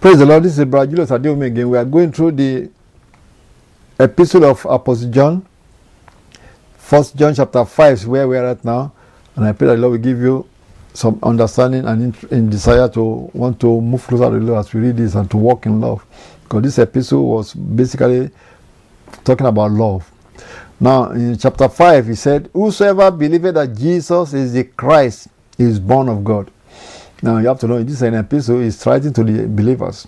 Praise the Lord. This is Brother Julius Adeomi again. We are going through the epistle of Apostle John. First John chapter 5 is where we are at now. And I pray that the Lord will give you some understanding and in desire to want to move closer to the Lord as we read this and to walk in love. Because this epistle was basically talking about love. Now, in chapter 5, he said, Whosoever believeth that Jesus is the Christ is born of God. Now you have to know this is an epistle is writing to the believers,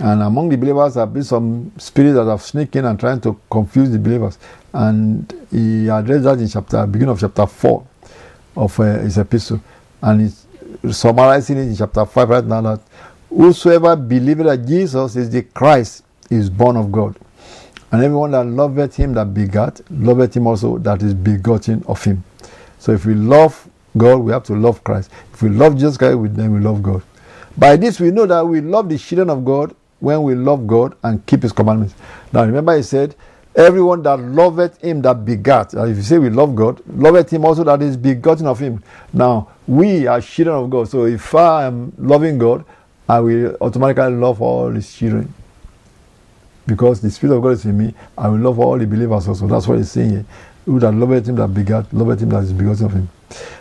and among the believers have been some spirits that have sneaked in and trying to confuse the believers. And he addressed that in chapter beginning of chapter four of uh, his epistle, and he's summarizing it in chapter five right now that whosoever believeth that Jesus is the Christ is born of God, and everyone that loveth him that begat loveth him also that is begotten of him. So if we love God, we have to love Christ. If we love Jesus Christ, then we love God. By this, we know that we love the children of God when we love God and keep His commandments. Now, remember, He said, Everyone that loveth Him that begat. If you say we love God, loveth Him also that is begotten of Him. Now, we are children of God. So, if I am loving God, I will automatically love all His children. Because the Spirit of God is in me, I will love all the believers also. That's what He's saying here. Who that loveth Him that begat, loveth Him that is begotten of Him.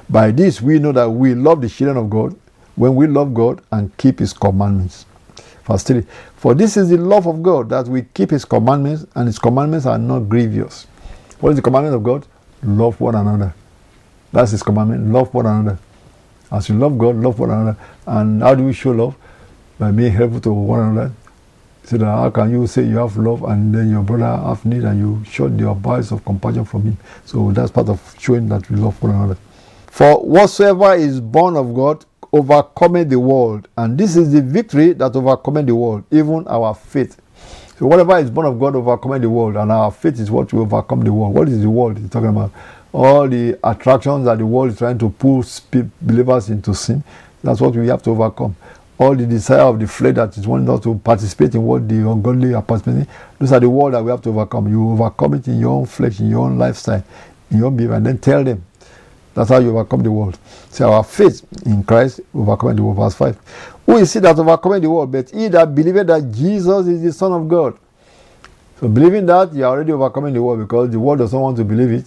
By this we know that we love the children of God when we love God and keep his commandments. Verse 3 For this is the love of God that we keep his commandments, and his commandments are not grievous. What is the commandment of God? Love one another. That's his commandment. Love one another. As you love God, love one another. And how do we show love? By being helpful to one another. So that how can you say you have love and then your brother have need and you show your bowels of compassion from him? So that's part of showing that we love one another. For whatsoever is born of God overcometh the world, and this is the victory that overcometh the world, even our faith. So whatever is born of God overcometh the world, and our faith is what will overcome the world. What is the world he's talking about? All the attractions that the world is trying to pull believers into sin. That's what we have to overcome. All the desire of the flesh that is wanting us to participate in what the ungodly are participating. Those are the world that we have to overcome. You overcome it in your own flesh, in your own lifestyle, in your own behavior, and then tell them that's how you overcome the world. See, our faith in Christ overcome the world. Verse 5. Who is he that overcome the world? But he that believeth that Jesus is the Son of God. So believing that, you are already overcoming the world because the world doesn't want to believe it.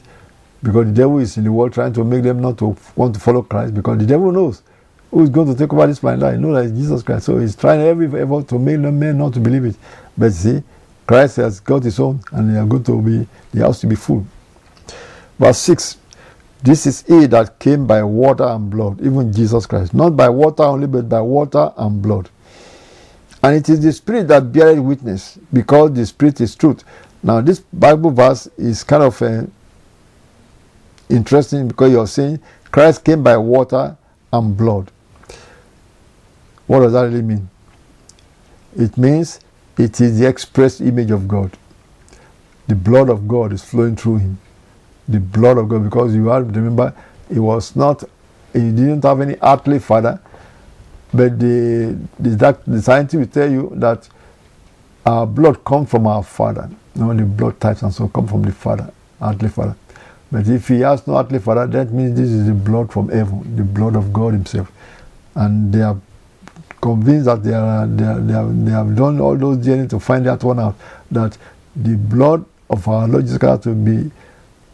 Because the devil is in the world trying to make them not to want to follow Christ. Because the devil knows who is going to take over this planet. He knows that it's Jesus Christ. So he's trying every effort to make them men not to believe it. But see, Christ has got his own and they are going to be the house to be full. Verse 6. This is he that came by water and blood, even Jesus Christ. Not by water only, but by water and blood. And it is the Spirit that beareth witness, because the Spirit is truth. Now, this Bible verse is kind of uh, interesting because you're saying Christ came by water and blood. What does that really mean? It means it is the express image of God. The blood of God is flowing through him the blood of God because you have remember he was not he didn't have any earthly father. But the the, the scientist will tell you that our blood comes from our father. Not the blood types and so come from the father earthly father. But if he has no earthly father that means this is the blood from heaven the blood of God himself. And they are convinced that they are they, are, they, have, they have done all those journeys to find that one out that the blood of our Lord Jesus Christ will be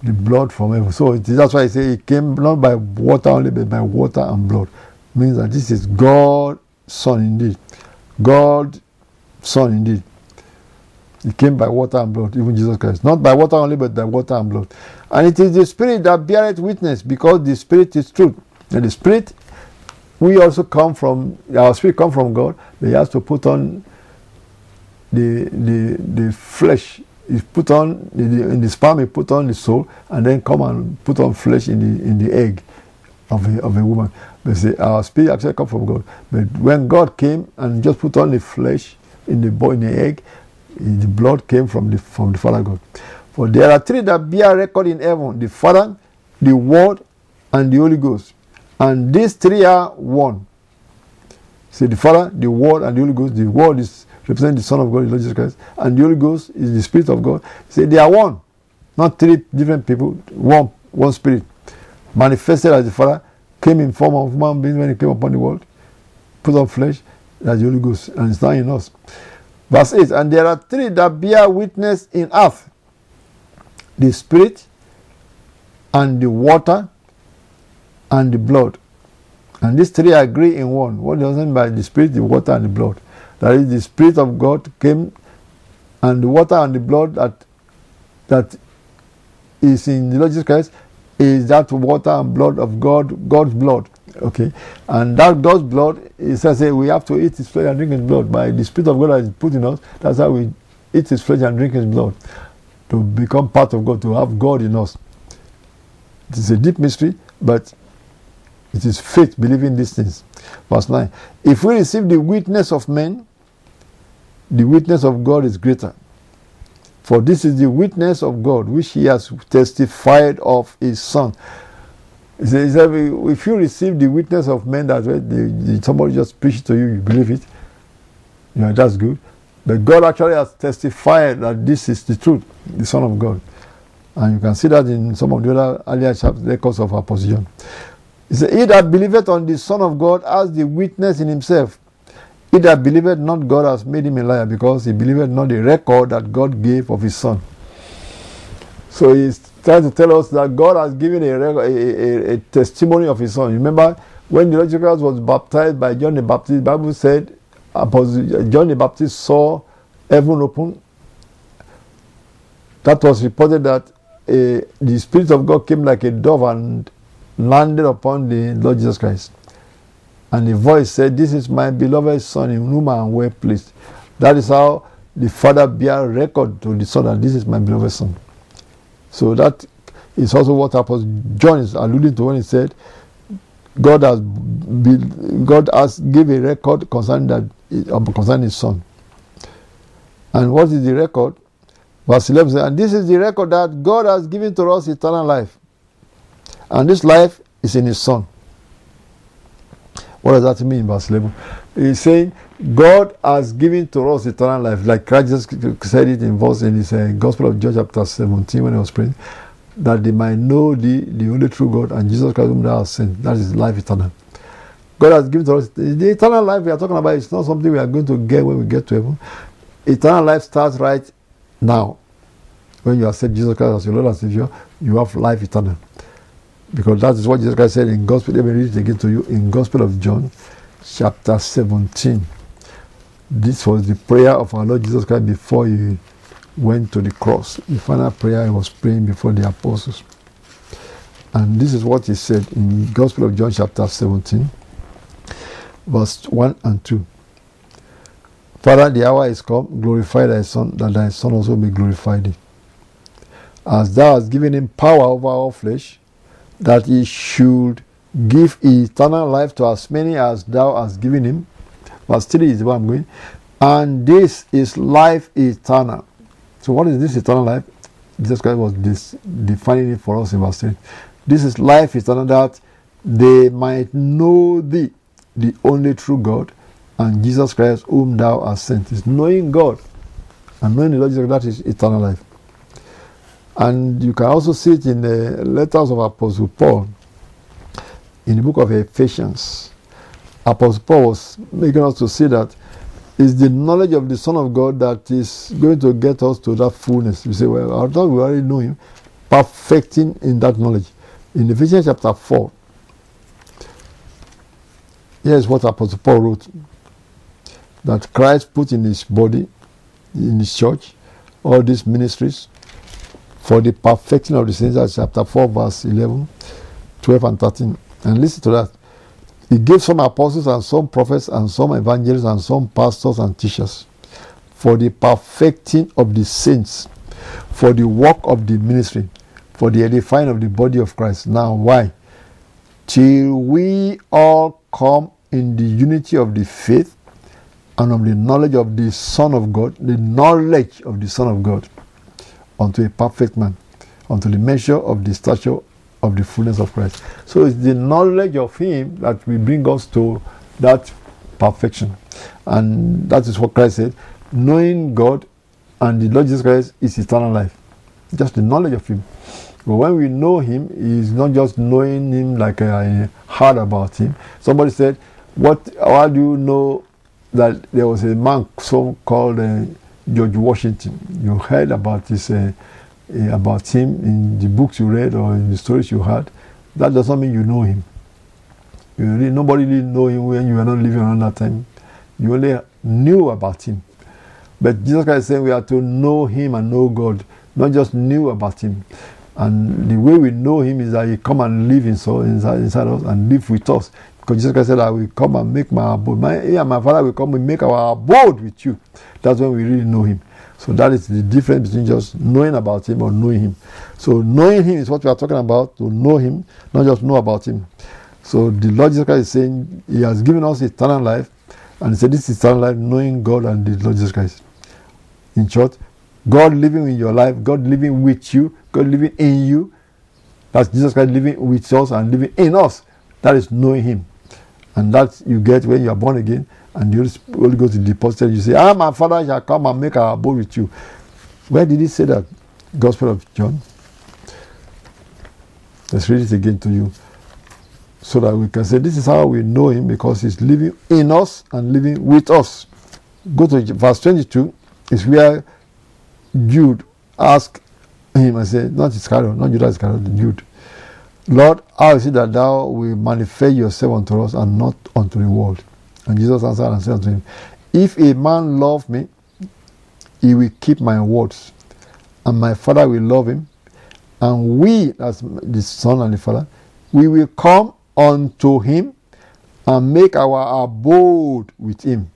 the blood from heaven. So that's why I say it came not by water only, but by water and blood. Means that this is God's Son indeed. God's Son indeed. He came by water and blood, even Jesus Christ. Not by water only, but by water and blood. And it is the Spirit that beareth witness, because the Spirit is truth. And the Spirit, we also come from, our Spirit come from God, but He has to put on the, the, the flesh he put on in the sperm he put on the soul and then come and put on flesh in the in the egg of a, of a woman. They say our spirit actually come from god. But when god came and just put on the flesh in the boy in the egg the blood came from the from the father god. For there are three that bear record in heaven the father the word and the holy ghost. And these three are one. See the father the word and the holy ghost the word is represent the Son of God, Lord Jesus Christ, and the Holy Ghost is the Spirit of God. Say they are one, not three different people, one one Spirit, manifested as the Father, came in form of human being when He came upon the world, put on flesh. That's the Holy Ghost, and it's not in us. Verse 8 And there are three that bear witness in earth the Spirit, and the water, and the blood. And these three agree in one. What does it mean by the Spirit, the water, and the blood? That is, the Spirit of God came, and the water and the blood that that is in the Lord Jesus Christ is that water and blood of God, God's blood. Okay, and that God's blood, it says we have to eat His flesh and drink His blood. By the Spirit of God that is put in us, that's how we eat His flesh and drink His blood to become part of God, to have God in us. It is a deep mystery, but it is faith believing these things. Verse 9 If we receive the witness of men, the witness of God is greater. For this is the witness of God which he has testified of his Son. He says, if you receive the witness of men that somebody just preached to you, you believe it, know, that's good. But God actually has testified that this is the truth, the Son of God. And you can see that in some of the other earlier chapters, records of our position. He said, He that believeth on the Son of God has the witness in himself. He that believeth not God has made him a liar because he believeth not the record that God gave of his Son. So he's trying to tell us that God has given a, a, a, a testimony of his Son. Remember, when the Lord Jesus was baptized by John the Baptist, the Bible said John the Baptist saw heaven open. That was reported that uh, the Spirit of God came like a dove and landed upon the Lord Jesus Christ. And the voice said, This is my beloved Son in whom I am well pleased. That is how the Father bear record to the Son that this is my beloved Son. So that is also what Apostle John is alluding to when he said, God has be, God has give a record concerning that um, concerning his son. And what is the record? Verse 11 says, And this is the record that God has given to us eternal life. And this life is in his son. What does that mean, 11? He's saying, God has given to us eternal life. Like Christ said it in verse in his uh, Gospel of John chapter 17 when he was praying, that they might know the, the only true God and Jesus Christ whom thou hast sent. That is life eternal. God has given to us the eternal life we are talking about. It's not something we are going to get when we get to heaven. Eternal life starts right now. When you accept Jesus Christ as your Lord and Savior, you have life eternal. Because that is what Jesus Christ said in Gospel. Let me read it again to you in Gospel of John, chapter 17. This was the prayer of our Lord Jesus Christ before he went to the cross. The final prayer he was praying before the apostles. And this is what he said in Gospel of John, chapter 17 verse 1 and 2. Father, the hour is come, glorify thy Son, that thy Son also may glorify thee. As thou hast given him power over all flesh, that he should give eternal life to as many as thou hast given him. Verse 3 is where I'm going. And this is life eternal. So, what is this eternal life? Jesus Christ was this, defining it for us in verse 3. This is life eternal that they might know thee, the only true God, and Jesus Christ, whom thou hast sent. Is knowing God and knowing the Lord Jesus, that is eternal life. And you can also see it in the letters of Apostle Paul in the book of Ephesians. Apostle Paul was making us to see that it's the knowledge of the Son of God that is going to get us to that fullness. We say, well, I thought we already know Him, perfecting in that knowledge. In Ephesians chapter 4, Here's what Apostle Paul wrote that Christ put in his body, in his church, all these ministries for the perfecting of the saints. Chapter 4, verse 11, 12, and 13. And listen to that. He gave some apostles and some prophets and some evangelists and some pastors and teachers for the perfecting of the saints, for the work of the ministry, for the edifying of the body of Christ. Now, why? Till we all come in the unity of the faith and of the knowledge of the Son of God, the knowledge of the Son of God, unto a perfect man, unto the measure of the stature of the fullness of Christ. So it's the knowledge of Him that will bring us to that perfection. And that is what Christ said knowing God and the Lord Jesus Christ is eternal life. Just the knowledge of Him. But when we know Him, it's not just knowing Him like I heard about Him. Somebody said, what how do you know that there was a man so called uh, George Washington. You heard about this, uh, uh, about him in the books you read or in the stories you heard. That doesn't mean you know him. You really, nobody didn't know him when you were not living around that time. You only knew about him. But Jesus Christ is saying we are to know him and know God, not just knew about him. And the way we know him is that he come and live inside, inside us and live with us. Because Jesus Christ said, I will come and make my abode. My, he and my Father will come and make our abode with you. That's when we really know him. So that is the difference between just knowing about him or knowing him. So knowing him is what we are talking about, to know him, not just know about him. So the Lord Jesus Christ is saying he has given us eternal life. And he said this is eternal life, knowing God and the Lord Jesus Christ. In short, God living in your life, God living with you, God living in you. That's Jesus Christ living with us and living in us. That is knowing him. And that you get when you are born again and the Holy Ghost is deposited. You say, Ah, my Father shall come and make our abode with you. Where did he say that? Gospel of John. Let's read it again to you so that we can say this is how we know him because he's living in us and living with us. Go to verse 22, is where Jude asked him and said, Not Iscariot, not Judas Iscariot, Jude. Lord, how is it that thou will manifest yourself unto us and not unto the world? And Jesus answered and said unto him, If a man love me, he will keep my words, and my Father will love him, and we, as the Son and the Father, we will come unto him and make our abode with him.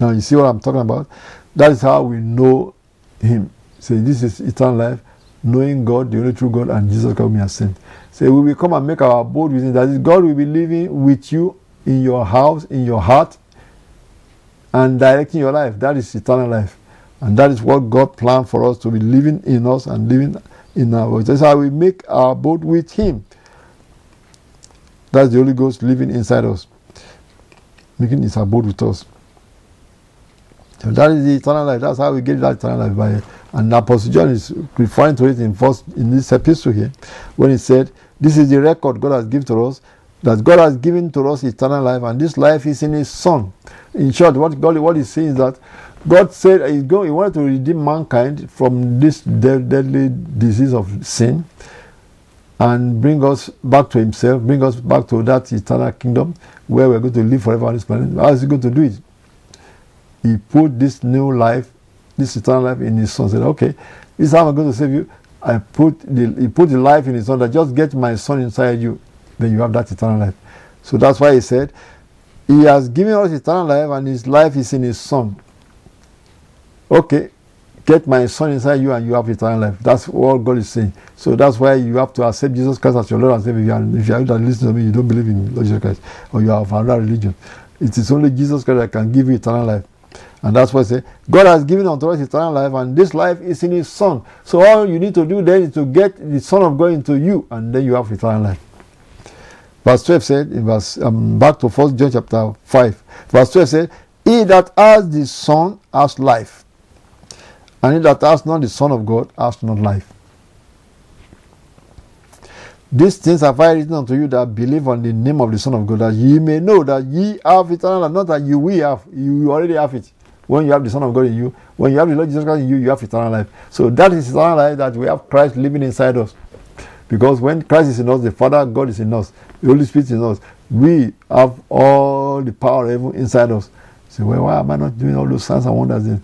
Now, you see what I'm talking about? That is how we know him. Say, this is eternal life knowing God, the only true God, and Jesus we have sent. Say, we will come and make our abode with Him. That is, God will be living with you in your house, in your heart, and directing your life. That is eternal life. And that is what God planned for us to be living in us and living in our world. That's how we make our abode with Him. That's the Holy Ghost living inside us, making His abode with us. That is the eternal life. That's how we get that eternal life by and Apostle John is referring to it in first in this epistle here, when he said, This is the record God has given to us, that God has given to us eternal life, and this life is in his son. In short, what God what he's saying is that God said he wanted to redeem mankind from this deadly disease of sin and bring us back to himself, bring us back to that eternal kingdom where we're going to live forever on this planet. How is he going to do it? He put this new life this eternal life in his son. Said, okay, this is how I'm going to save you. I put the he put the life in his son that just get my son inside you, then you have that eternal life. So that's why he said, He has given us eternal life and his life is in his son. Okay, get my son inside you and you have eternal life. That's what God is saying. So that's why you have to accept Jesus Christ as your Lord and Savior. If you are not listening to me, you don't believe in Lord Jesus Christ, or you have another religion. It is only Jesus Christ that can give you eternal life. And that's why I say, God has given unto us eternal life, and this life is in His Son. So all you need to do then is to get the Son of God into you, and then you have eternal life. Verse 12 said, in verse, um, back to 1 John chapter 5, verse 12 said, He that has the Son has life, and he that has not the Son of God has not life. These things have I written unto you that believe on the name of the Son of God, that ye may know that ye have eternal life, not that you will have, you already have it. When you have the Son of God in you, when you have the Lord Jesus Christ in you, you have eternal life. So that is eternal life that we have Christ living inside us. Because when Christ is in us, the Father God is in us, the Holy Spirit is in us, we have all the power of heaven inside us. So well, why am I not doing all those signs and wonders then?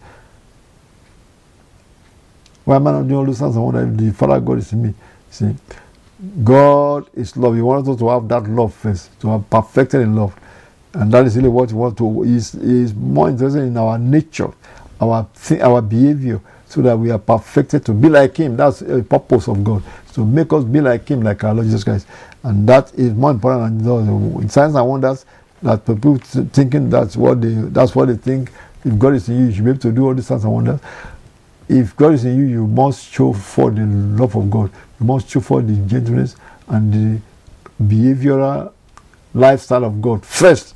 Why am I not doing all those signs and wonders if the Father God is in me? See, God is love. He wants us to have that love first, to have perfected in love. And that is really what we want to is is more interested in our nature, our our behavior, so that we are perfected to be like him. That's the purpose of God. To make us be like him, like our Lord Jesus Christ. And that is more important than the signs and wonders that people thinking that's what they that's what they think. If God is in you, you should be able to do all these signs and wonders. If God is in you, you must show for the love of God. You must show for the gentleness and the behavioral lifestyle of God first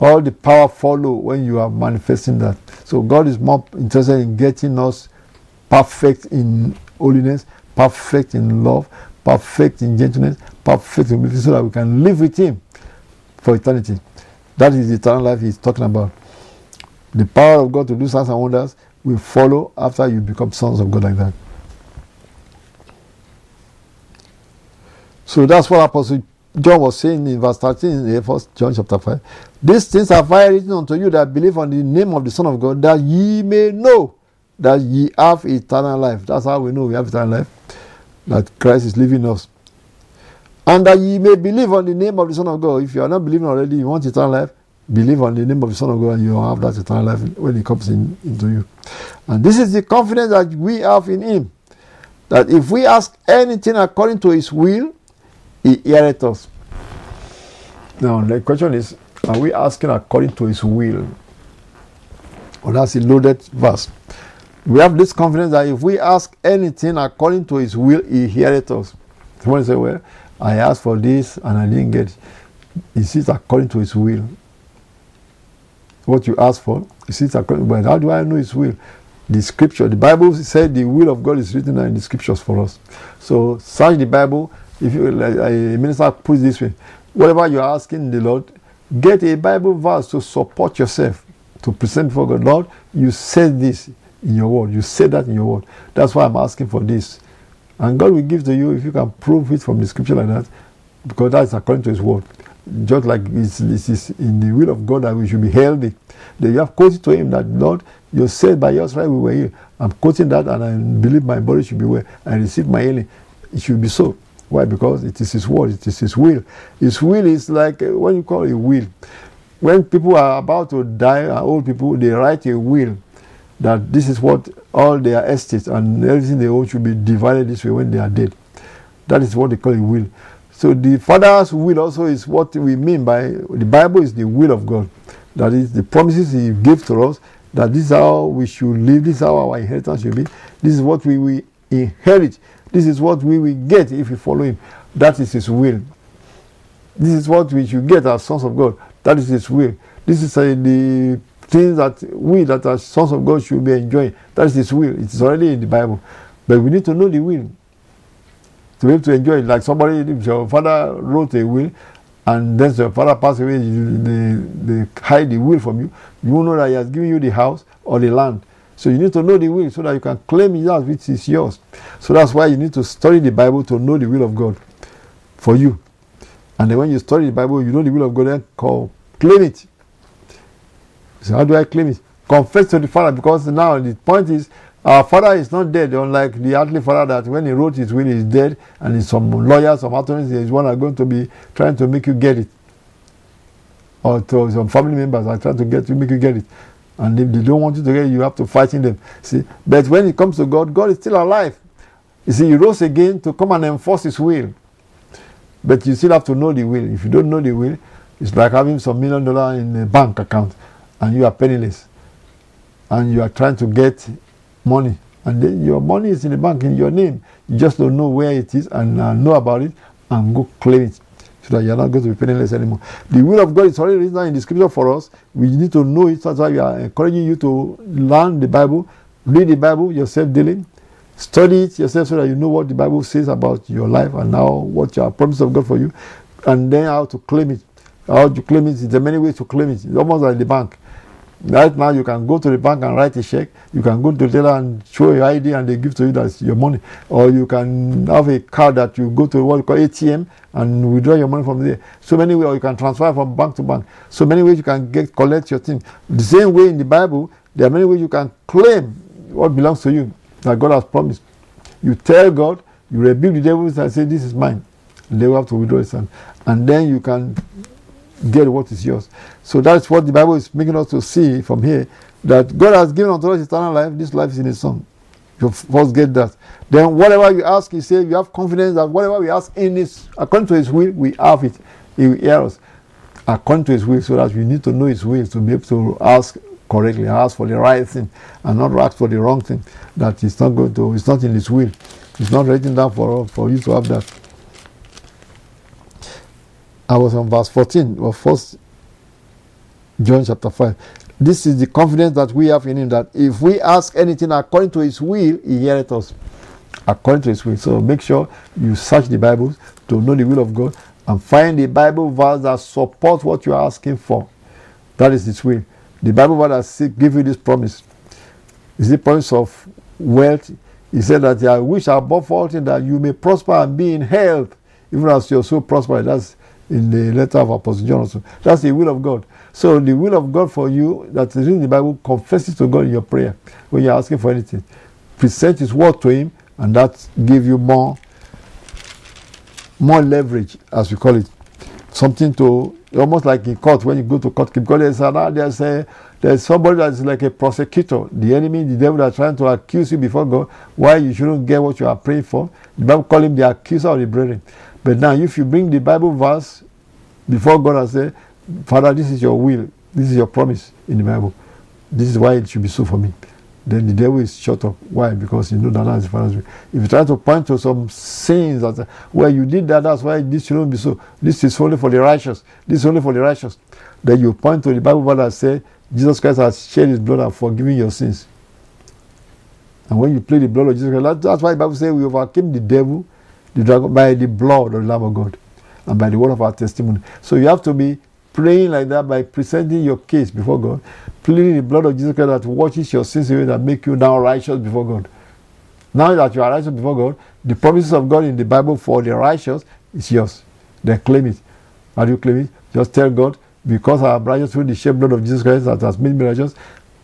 all the power follow when you are manifesting that. So God is more interested in getting us perfect in holiness, perfect in love, perfect in gentleness, perfect in humility, so that we can live with Him for eternity. That is the eternal life he's talking about. The power of God to do signs and wonders will follow after you become sons of God like that. So that's what Apostle John was saying in verse 13 in the first John chapter 5. These things are I written unto you that believe on the name of the Son of God, that ye may know that ye have eternal life. That's how we know we have eternal life. That Christ is living us. And that ye may believe on the name of the Son of God. If you are not believing already, you want eternal life, believe on the name of the Son of God and you have that eternal life when He comes in, into you. And this is the confidence that we have in Him. That if we ask anything according to His will, He heareth us. Now, the question is are we asking according to His will? Well, that's a loaded verse. We have this confidence that if we ask anything according to His will, He heareth us. Someone say, Well, I asked for this and I didn't get it. Is it according to His will? what you ask for. Is it according? But how do I know His will? The Scripture, the Bible said the will of God is written in the Scriptures for us. So search the Bible. If you, like a minister puts this way, whatever you're asking the Lord, get a Bible verse to support yourself to present for God. Lord, you said this in your word. You said that in your word. That's why I'm asking for this. And God will give to you if you can prove it from the scripture like that, because that is according to His word just like this is in the will of God that we should be healthy. Then you have quoted to him that, Lord, you said by your stripe we were healed. I'm quoting that and I believe my body should be well. I receive my healing. It should be so. Why? Because it is his word, it is his will. His will is like uh, what you call a will. When people are about to die, uh, old people, they write a will that this is what all their estates and everything they own should be divided this way when they are dead. That is what they call a will. So the Father's will also is what we mean by the Bible is the will of God. That is the promises He gave to us. That this is how we should live. This is how our inheritance should be. This is what we will inherit. This is what we will get if we follow Him. That is His will. This is what we should get as sons of God. That is His will. This is uh, the things that we, that as sons of God, should be enjoying. That is His will. It is already in the Bible. But we need to know the will to be able to enjoy it. Like somebody, if your father wrote a will and then your father passed away, they, they hide the will from you, you know that he has given you the house or the land. So you need to know the will so that you can claim as which is yours. So that's why you need to study the Bible to know the will of God for you. And then when you study the Bible, you know the will of God, then call, claim it. So how do I claim it? Confess to the Father because now the point is our father is not dead, unlike the earthly father that when he wrote his will, he's dead, and some lawyers, some attorneys, is one are going to be trying to make you get it. Or to some family members are trying to get you, make you get it. And if they don't want you to get you have to fight in them. See? But when it comes to God, God is still alive. You see, he rose again to come and enforce his will. But you still have to know the will. If you don't know the will, it's like having some million dollar in a bank account and you are penniless. And you are trying to get money. And then your money is in the bank in your name. You just don't know where it is and uh, know about it and go claim it that you're not going to be penniless anymore. The will of God is already written in the scripture for us. We need to know it. That's why we are encouraging you to learn the Bible, read the Bible yourself daily, study it yourself so that you know what the Bible says about your life and now what your promise of God for you, and then how to claim it. How to claim it. There are many ways to claim it. It's almost like the bank. Right now, you can go to the bank and write a check. You can go to the teller and show your ID and they give to you that's your money. Or you can have a card that you go to what you call ATM and withdraw your money from there. So many ways, or you can transfer from bank to bank. So many ways you can get collect your thing. The same way in the Bible, there are many ways you can claim what belongs to you that God has promised. You tell God, you rebuke the devils and say, This is mine. They will have to withdraw hand. And then you can get what is yours. So that's what the Bible is making us to see from here that God has given unto us eternal life. This life is in His Son. You first get that. Then whatever you ask, He said, you have confidence that whatever we ask in His, according to His will, we have it. He will hear us according to His will, so that we need to know His will to be able to ask correctly, ask for the right thing, and not ask for the wrong thing. That is not going to. It's not in His will. It's not written down for for you to have that. I was on verse 14 of First John chapter 5. This is the confidence that we have in Him that if we ask anything according to His will, He heareth us. According to His will. So make sure you search the Bible to know the will of God and find the Bible verse that supports what you are asking for. That is His will. The Bible has give you this promise. Is the promise of wealth. He said that I wish above all things that you may prosper and be in health, even as your soul prosper. That's in the letter of Apostle John. That's the will of God. So the will of God for you that is in the Bible, confess it to God in your prayer when you're asking for anything. Present His word to Him, and that give you more, more leverage, as we call it. Something to almost like in court when you go to court because there's another there's a there's somebody that's like a prosecutor, the enemy, the devil that's trying to accuse you before God, why you shouldn't get what you are praying for. The Bible call him the accuser of the brethren. But now, if you bring the Bible verse before God and say, Father, this is your will, this is your promise in the Bible, this is why it should be so for me. Then the devil is shut up. Why? Because you know that that's the will. If you try to point to some sins that where you did that, that's why this shouldn't be so. This is only for the righteous. This is only for the righteous. Then you point to the Bible verse and say, Jesus Christ has shed his blood and forgiven your sins. And when you play the blood of Jesus Christ, that's why the Bible says we overcame the devil, the dragon, by the blood of the Lamb of God and by the word of our testimony. So you have to be praying like that by presenting your case before God, pleading the blood of Jesus Christ that washes your sins away that make you now righteous before God. Now that you are righteous before God, the promises of God in the Bible for the righteous is yours. Then claim it. How do you claim it? Just tell God, because I am righteous through the shed blood of Jesus Christ that has made me righteous,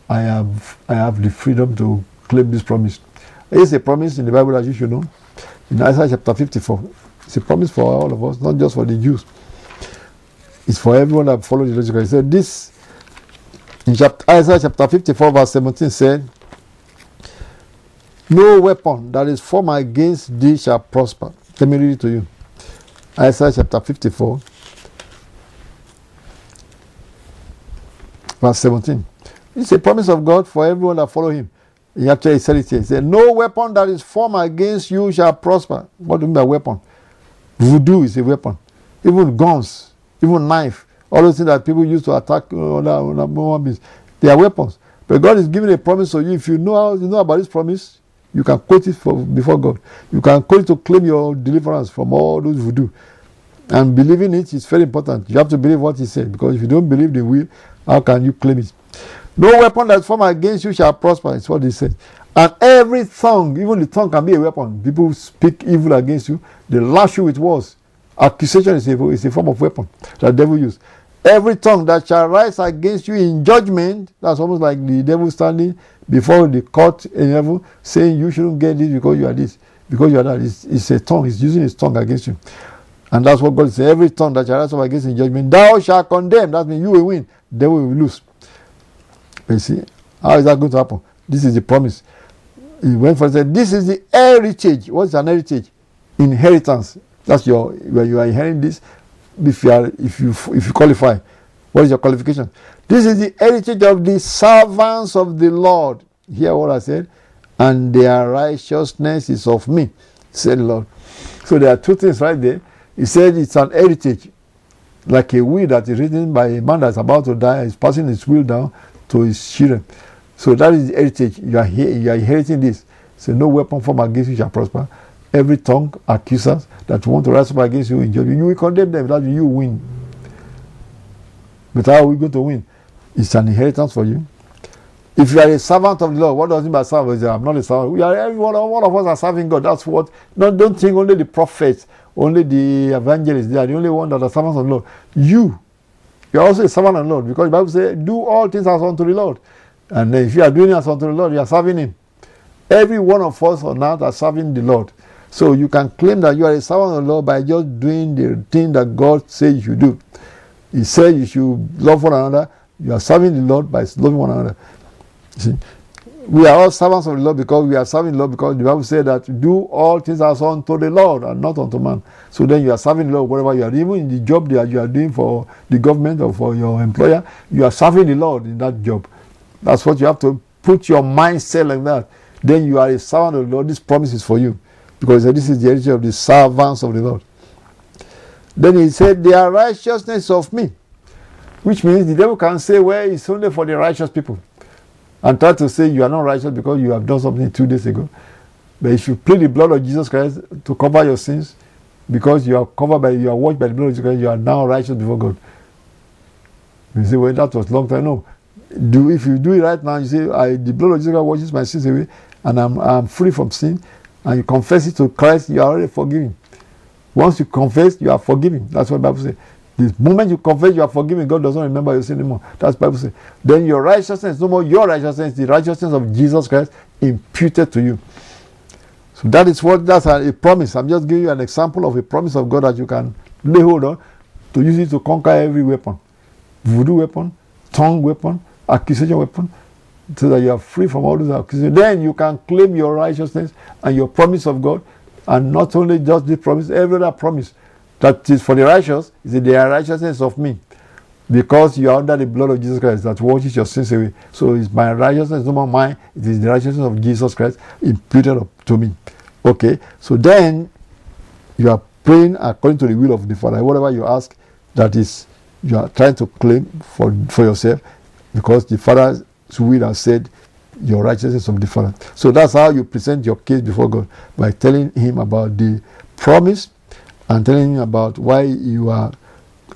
I have I have the freedom to claim this promise. It's a promise in the Bible that you should know. In Isaiah chapter 54. It's a promise for all of us, not just for the Jews. It's for everyone that follows the logical. He said this in chapter, Isaiah chapter 54, verse 17 said, No weapon that is formed against thee shall prosper. Let me read it to you. Isaiah chapter 54, verse 17. It's a promise of God for everyone that follow him. He actually said it here. He said, No weapon that is formed against you shall prosper. What do you mean by weapon? Voodoo is a weapon. Even guns, even knife, all those things that people use to attack uh, other, other human beings, they are weapons. But God is giving a promise to you. If you know how you know about this promise, you can quote it for, before God. You can quote it to claim your deliverance from all those voodoo. And believing it is very important. You have to believe what He said because if you don't believe the will, how can you claim it? No weapon that's formed against you shall prosper, is what he said. And every tongue, even the tongue can be a weapon. People speak evil against you, they lash you with words. Accusation is a, is a form of weapon that devil uses. Every tongue that shall rise against you in judgment, that's almost like the devil standing before the court in heaven saying you shouldn't get this because you are this, because you are that. It's, it's a tongue, he's using his tongue against you. And that's what God says. Every tongue that shall rise up against in judgment, thou shalt condemn. That means you will win, devil will lose. You see, how is that going to happen? This is the promise. He went for said, This is the heritage. What's an heritage? Inheritance. That's your when you are inheriting this. If you are if you if you qualify, what is your qualification? This is the heritage of the servants of the Lord. Hear what I said, and their righteousness is of me, said the Lord. So there are two things right there. He said it's an heritage, like a will that is written by a man that's about to die, is passing his will down to his children. So that is the heritage. You are, here, you are inheriting this. So no weapon formed against you shall prosper. Every tongue accusers that want to rise up against you in judgment, you will condemn them. That you win. But how are we going to win? It's an inheritance for you. If you are a servant of the Lord, what does it mean by servant? I'm not a servant. We are everyone, one of us are serving God. That's what. No, don't think only the prophets, only the evangelists. They are the only one that are servants of the Lord. You, you are also a servant of the Lord because the Bible says, "Do all things as unto the Lord." And if you are doing as unto the Lord, you are serving Him. Every one of us on earth are serving the Lord. So you can claim that you are a servant of the Lord by just doing the thing that God says you should do. He said you should love one another. You are serving the Lord by loving one another. You see, we are all servants of the Lord because we are serving the Lord because the Bible said that do all things as unto the Lord and not unto man. So then you are serving the Lord wherever you are, even in the job that you are doing for the government or for your employer, you are serving the Lord in that job. That's what you have to put your mindset like that. Then you are a servant of the Lord. This promise is for you. Because he said, this is the heritage of the servants of the Lord. Then he said, They are righteousness of me. Which means the devil can say, Well, it's only for the righteous people. And try to say you are not righteous because you have done something two days ago. But if you plead the blood of Jesus Christ to cover your sins, because you are covered by, you are washed by the blood of Jesus Christ, you are now righteous before God. You say, well, that was long time. No. Do if you do it right now, you say, I the blood of Jesus Christ washes my sins away, and I'm I'm free from sin, and you confess it to Christ, you are already forgiven. Once you confess, you are forgiven. That's what the Bible says. The moment you confess, you are forgiven. God doesn't remember your sin anymore. That's Bible says. Then your righteousness, no more your righteousness, the righteousness of Jesus Christ imputed to you. So that is what that's a, a promise. I'm just giving you an example of a promise of God that you can lay hold on to use it to conquer every weapon, voodoo weapon, tongue weapon, accusation weapon, so that you are free from all those accusations. Then you can claim your righteousness and your promise of God, and not only just this promise, every other promise that is for the righteous is the righteousness of me. Because you are under the blood of Jesus Christ that washes your sins away. So it's my righteousness, no more mine. It is the righteousness of Jesus Christ imputed to me. Okay, so then you are praying according to the will of the Father. Whatever you ask, that is, you are trying to claim for, for yourself because the Father's will has said your righteousness is of the Father. So that's how you present your case before God by telling Him about the promise and telling him about why you are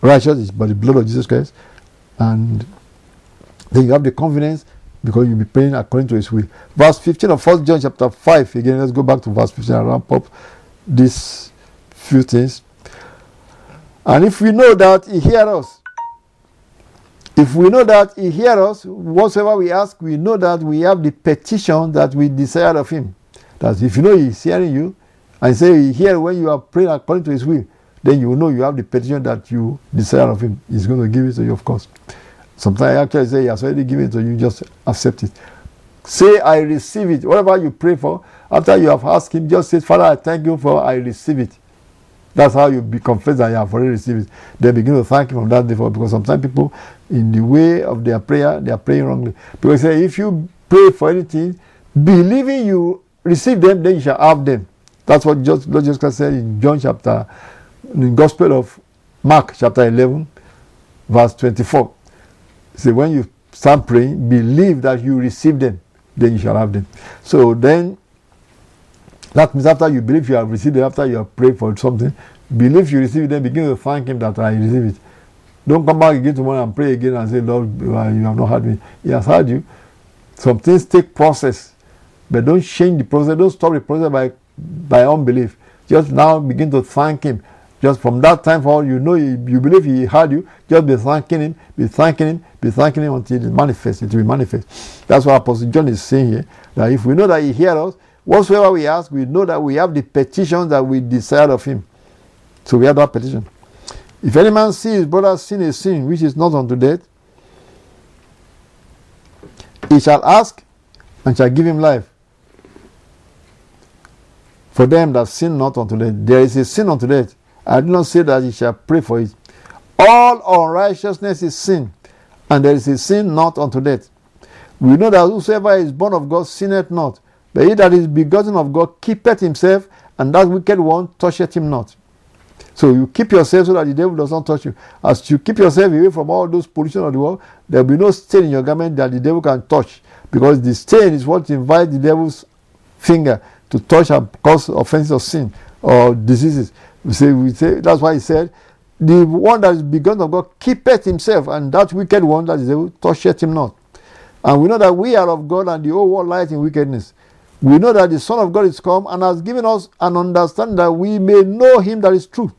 righteous is by the blood of Jesus Christ. And then you have the confidence because you'll be praying according to his will. Verse 15 of 1 John chapter 5. Again, let's go back to verse 15 and ramp up these few things. And if we know that he hears us, if we know that he hears us, whatsoever we ask, we know that we have the petition that we desire of him. That if you know he's hearing you, and say here when you are praying according to his will, then you know you have the petition that you desire of him. He's going to give it to you, of course. Sometimes I actually say he has already given it to you, just accept it. Say I receive it. Whatever you pray for, after you have asked him, just say, Father, I thank you for I receive it. That's how you be confessed that you have already received it. They begin to thank you from that day forward. Because sometimes people, in the way of their prayer, they are praying wrongly. Because say, if you pray for anything, believing you receive them, then you shall have them. That's what just, Lord Jesus Christ said in John chapter, in Gospel of Mark chapter 11, verse 24. Say, when you start praying, believe that you receive them, then you shall have them. So then, that means after you believe you have received it, after you have prayed for something, believe you receive it, then begin to thank Him that I receive it. Don't come back again tomorrow and pray again and say, Lord, you have not heard me. He has heard you. Some things take process, but don't change the process. Don't stop the process by by unbelief. Just now begin to thank Him. Just from that time forward, you know you, you believe He heard you. Just be thanking Him, be thanking Him, be thanking Him until it manifests. It will manifest. That's what Apostle John is saying here. That if we know that He hears us, whatsoever we ask, we know that we have the petition that we desire of Him. So we have that petition. If any man see his brother sin a sin which is not unto death, he shall ask and shall give him life for them that sin not unto death. There is a sin unto death. I do not say that he shall pray for it. All unrighteousness is sin, and there is a sin not unto death. We know that whosoever is born of God sinneth not, but he that is begotten of God keepeth himself, and that wicked one toucheth him not. So you keep yourself so that the devil does not touch you. As you keep yourself away from all those pollution of the world, there will be no stain in your garment that the devil can touch, because the stain is what invites the devil's finger to touch and cause offenses of sin or diseases. We say, we say that's why he said, the one that is begun of God keepeth himself, and that wicked one that is able toucheth him not. And we know that we are of God, and the whole world lies in wickedness. We know that the Son of God is come and has given us an understanding that we may know him that is true.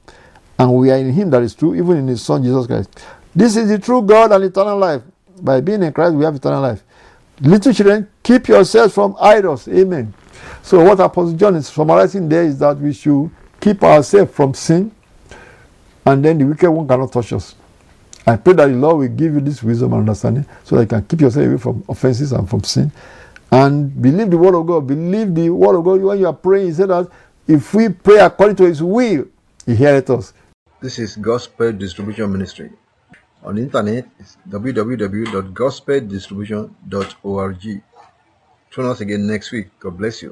And we are in him that is true, even in his Son Jesus Christ. This is the true God and eternal life. By being in Christ, we have eternal life. Little children, keep yourselves from idols. Amen. So what Apostle John is summarizing there is that we should keep ourselves from sin, and then the wicked one cannot touch us. I pray that the Lord will give you this wisdom and understanding so that you can keep yourself away from offenses and from sin. And believe the word of God. Believe the word of God when you are praying. He said that if we pray according to his will, he heareth us. This is Gospel Distribution Ministry. On internet, it's www.gospeldistribution.org. Join us again next week. God bless you.